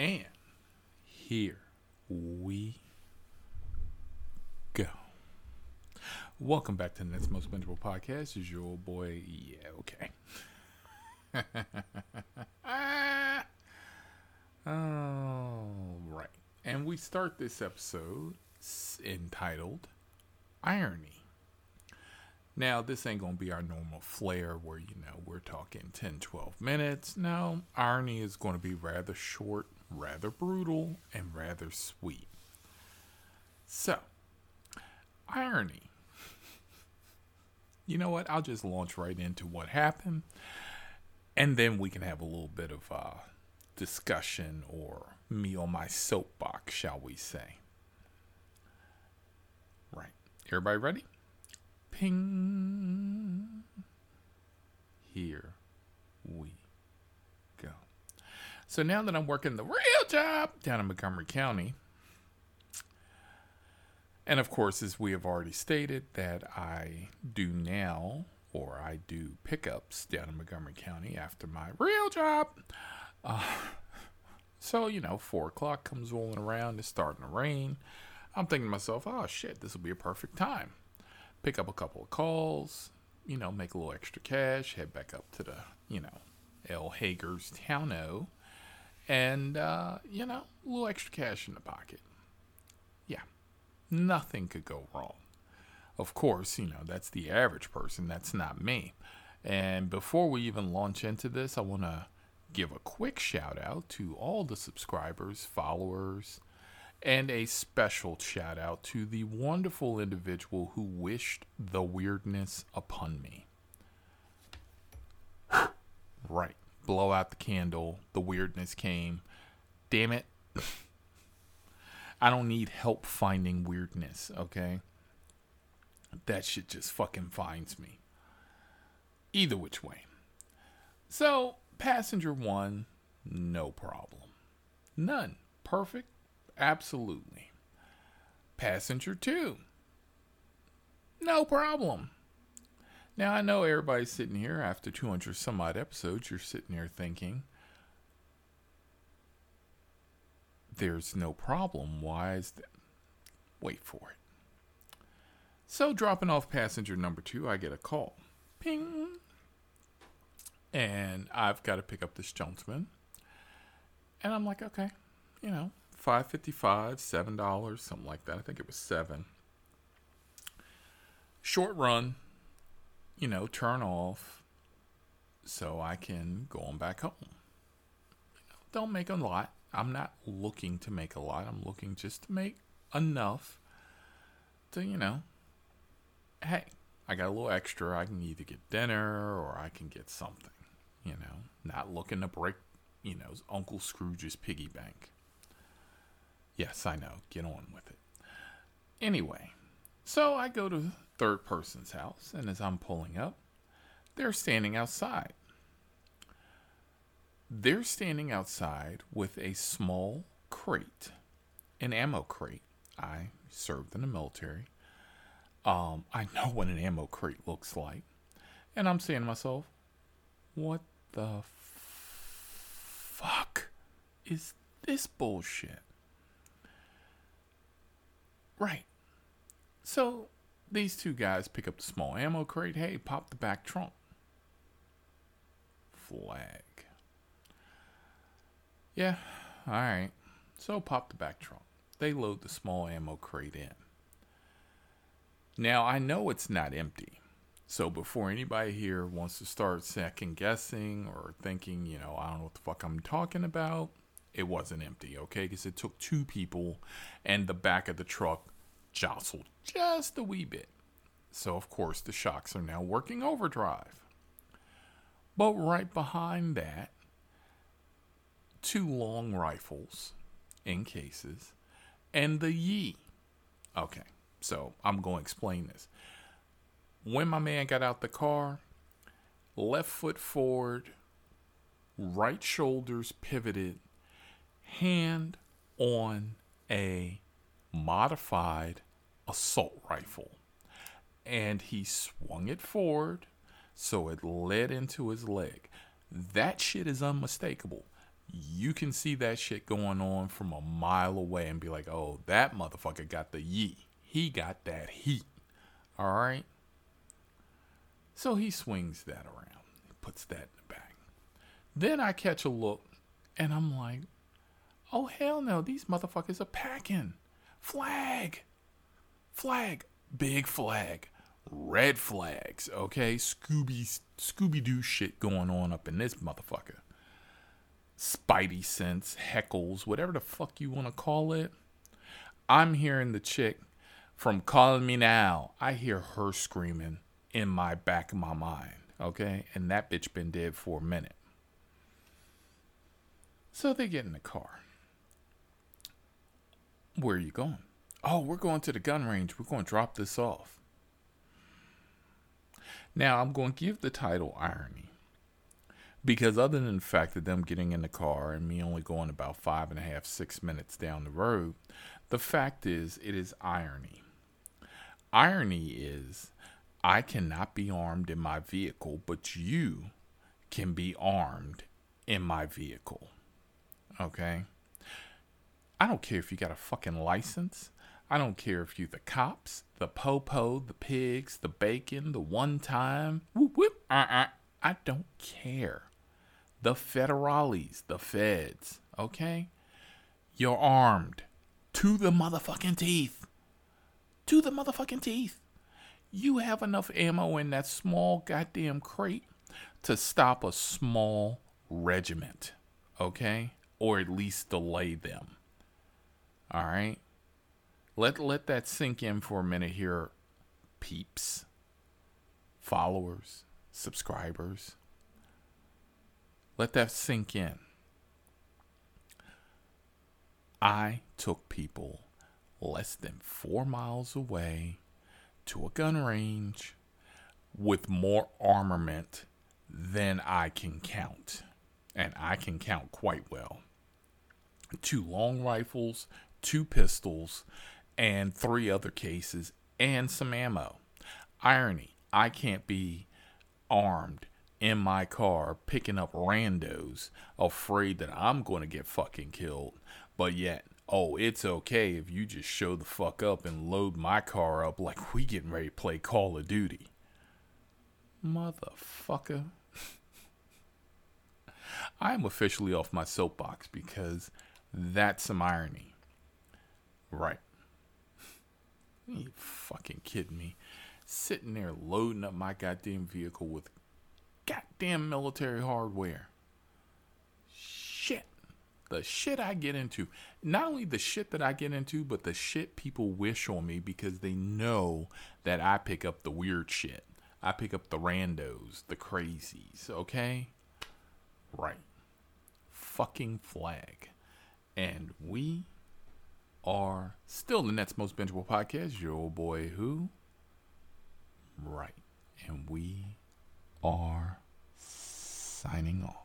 And here we go. Welcome back to the Next Most Bingeable Podcast. Is your boy? Yeah, okay. All right. And we start this episode entitled Irony. Now, this ain't going to be our normal flair where, you know, we're talking 10, 12 minutes. No, irony is going to be rather short, rather brutal, and rather sweet. So, irony. You know what? I'll just launch right into what happened, and then we can have a little bit of uh, discussion or me on my soapbox, shall we say. Right. Everybody ready? Ping. Here we. So now that I'm working the real job down in Montgomery County, and of course, as we have already stated, that I do now, or I do pickups down in Montgomery County after my real job. Uh, so, you know, four o'clock comes rolling around, it's starting to rain. I'm thinking to myself, oh shit, this will be a perfect time. Pick up a couple of calls, you know, make a little extra cash, head back up to the, you know, El Hager's Towno, and, uh, you know, a little extra cash in the pocket. Yeah, nothing could go wrong. Of course, you know, that's the average person, that's not me. And before we even launch into this, I want to give a quick shout out to all the subscribers, followers, and a special shout out to the wonderful individual who wished the weirdness upon me. right. Blow out the candle. The weirdness came. Damn it. I don't need help finding weirdness, okay? That shit just fucking finds me. Either which way. So, passenger one, no problem. None. Perfect Absolutely. Passenger 2. No problem. Now, I know everybody's sitting here after 200 some odd episodes, you're sitting here thinking, there's no problem. Why is that? Wait for it. So, dropping off passenger number two, I get a call. Ping. And I've got to pick up this gentleman. And I'm like, okay, you know, five fifty five, seven dollars, something like that. I think it was seven. Short run, you know, turn off, so I can go on back home. Don't make a lot. I'm not looking to make a lot. I'm looking just to make enough to, you know, hey, I got a little extra. I can either get dinner or I can get something, you know, not looking to break, you know, Uncle Scrooge's piggy bank. Yes, I know. Get on with it. Anyway, so I go to third person's house, and as I'm pulling up, they're standing outside. They're standing outside with a small crate, an ammo crate. I served in the military. Um, I know what an ammo crate looks like. And I'm saying to myself, what the fuck is this bullshit? Right. So these two guys pick up the small ammo crate. Hey, pop the back trunk. Flag. Yeah, alright. So pop the back trunk. They load the small ammo crate in. Now, I know it's not empty. So before anybody here wants to start second guessing or thinking, you know, I don't know what the fuck I'm talking about, it wasn't empty, okay? Because it took two people and the back of the truck jostled just a wee bit. So, of course, the shocks are now working overdrive. But right behind that, two long rifles in cases and the Yi. Okay, so I'm going to explain this. When my man got out the car, left foot forward, right shoulders pivoted, hand on a modified assault rifle. And he swung it forward so it led into his leg. That shit is unmistakable. you can see that shit going on from a mile away and be like, oh, that motherfucker got the yee. He got that heat. All right. So he swings that around, puts that in the bag. Then I catch a look and I'm like, oh, hell no, these motherfuckers are packing. Flag. Flag. Big flag. Red flags. Okay. Scooby Scooby Doo shit going on up in this motherfucker. Spidey sense, heckles, whatever the fuck you want to call it. I'm hearing the chick from Calling Me Now. I hear her screaming in my back of my mind. Okay. And that bitch been dead for a minute. So they get in the car. Where are you going? Oh, we're going to the gun range. We're going to drop this off. Now, I'm going to give the title irony because, other than the fact that them getting in the car and me only going about five and a half, six minutes down the road, the fact is, it is irony. Irony is, I cannot be armed in my vehicle, but you can be armed in my vehicle. Okay? I don't care if you got a fucking license. I don't care if you the cops, the popo, the pigs, the bacon, the one time, whoop whoop, uh-uh. I don't care. The federales, the feds, okay? You're armed to the motherfucking teeth. To the motherfucking teeth. You have enough ammo in that small goddamn crate to stop a small regiment, okay? Or at least delay them. All right? Let let that sink in for a minute here, peeps, followers, subscribers. Let that sink in. I took people less than four miles away to a gun range with more armament than I can count. And I can count quite well. Two long rifles, two pistols, and three other cases and some ammo. Irony, I can't be armed in my car picking up randos afraid that I'm going to get fucking killed. But yet, oh, it's okay if you just show the fuck up and load my car up like we getting ready to play Call of Duty. Motherfucker. I am officially off my soapbox because that's some irony. Right. You fucking kidding me? Sitting there loading up my goddamn vehicle with goddamn military hardware. Shit. The shit I get into. Not only the shit that I get into, but the shit people wish on me because they know that I pick up the weird shit. I pick up the randos, the crazies, okay? Right. Fucking flag. And we are still the Nets Most Bingeable Podcast. Your old boy who? Right. And we are signing off.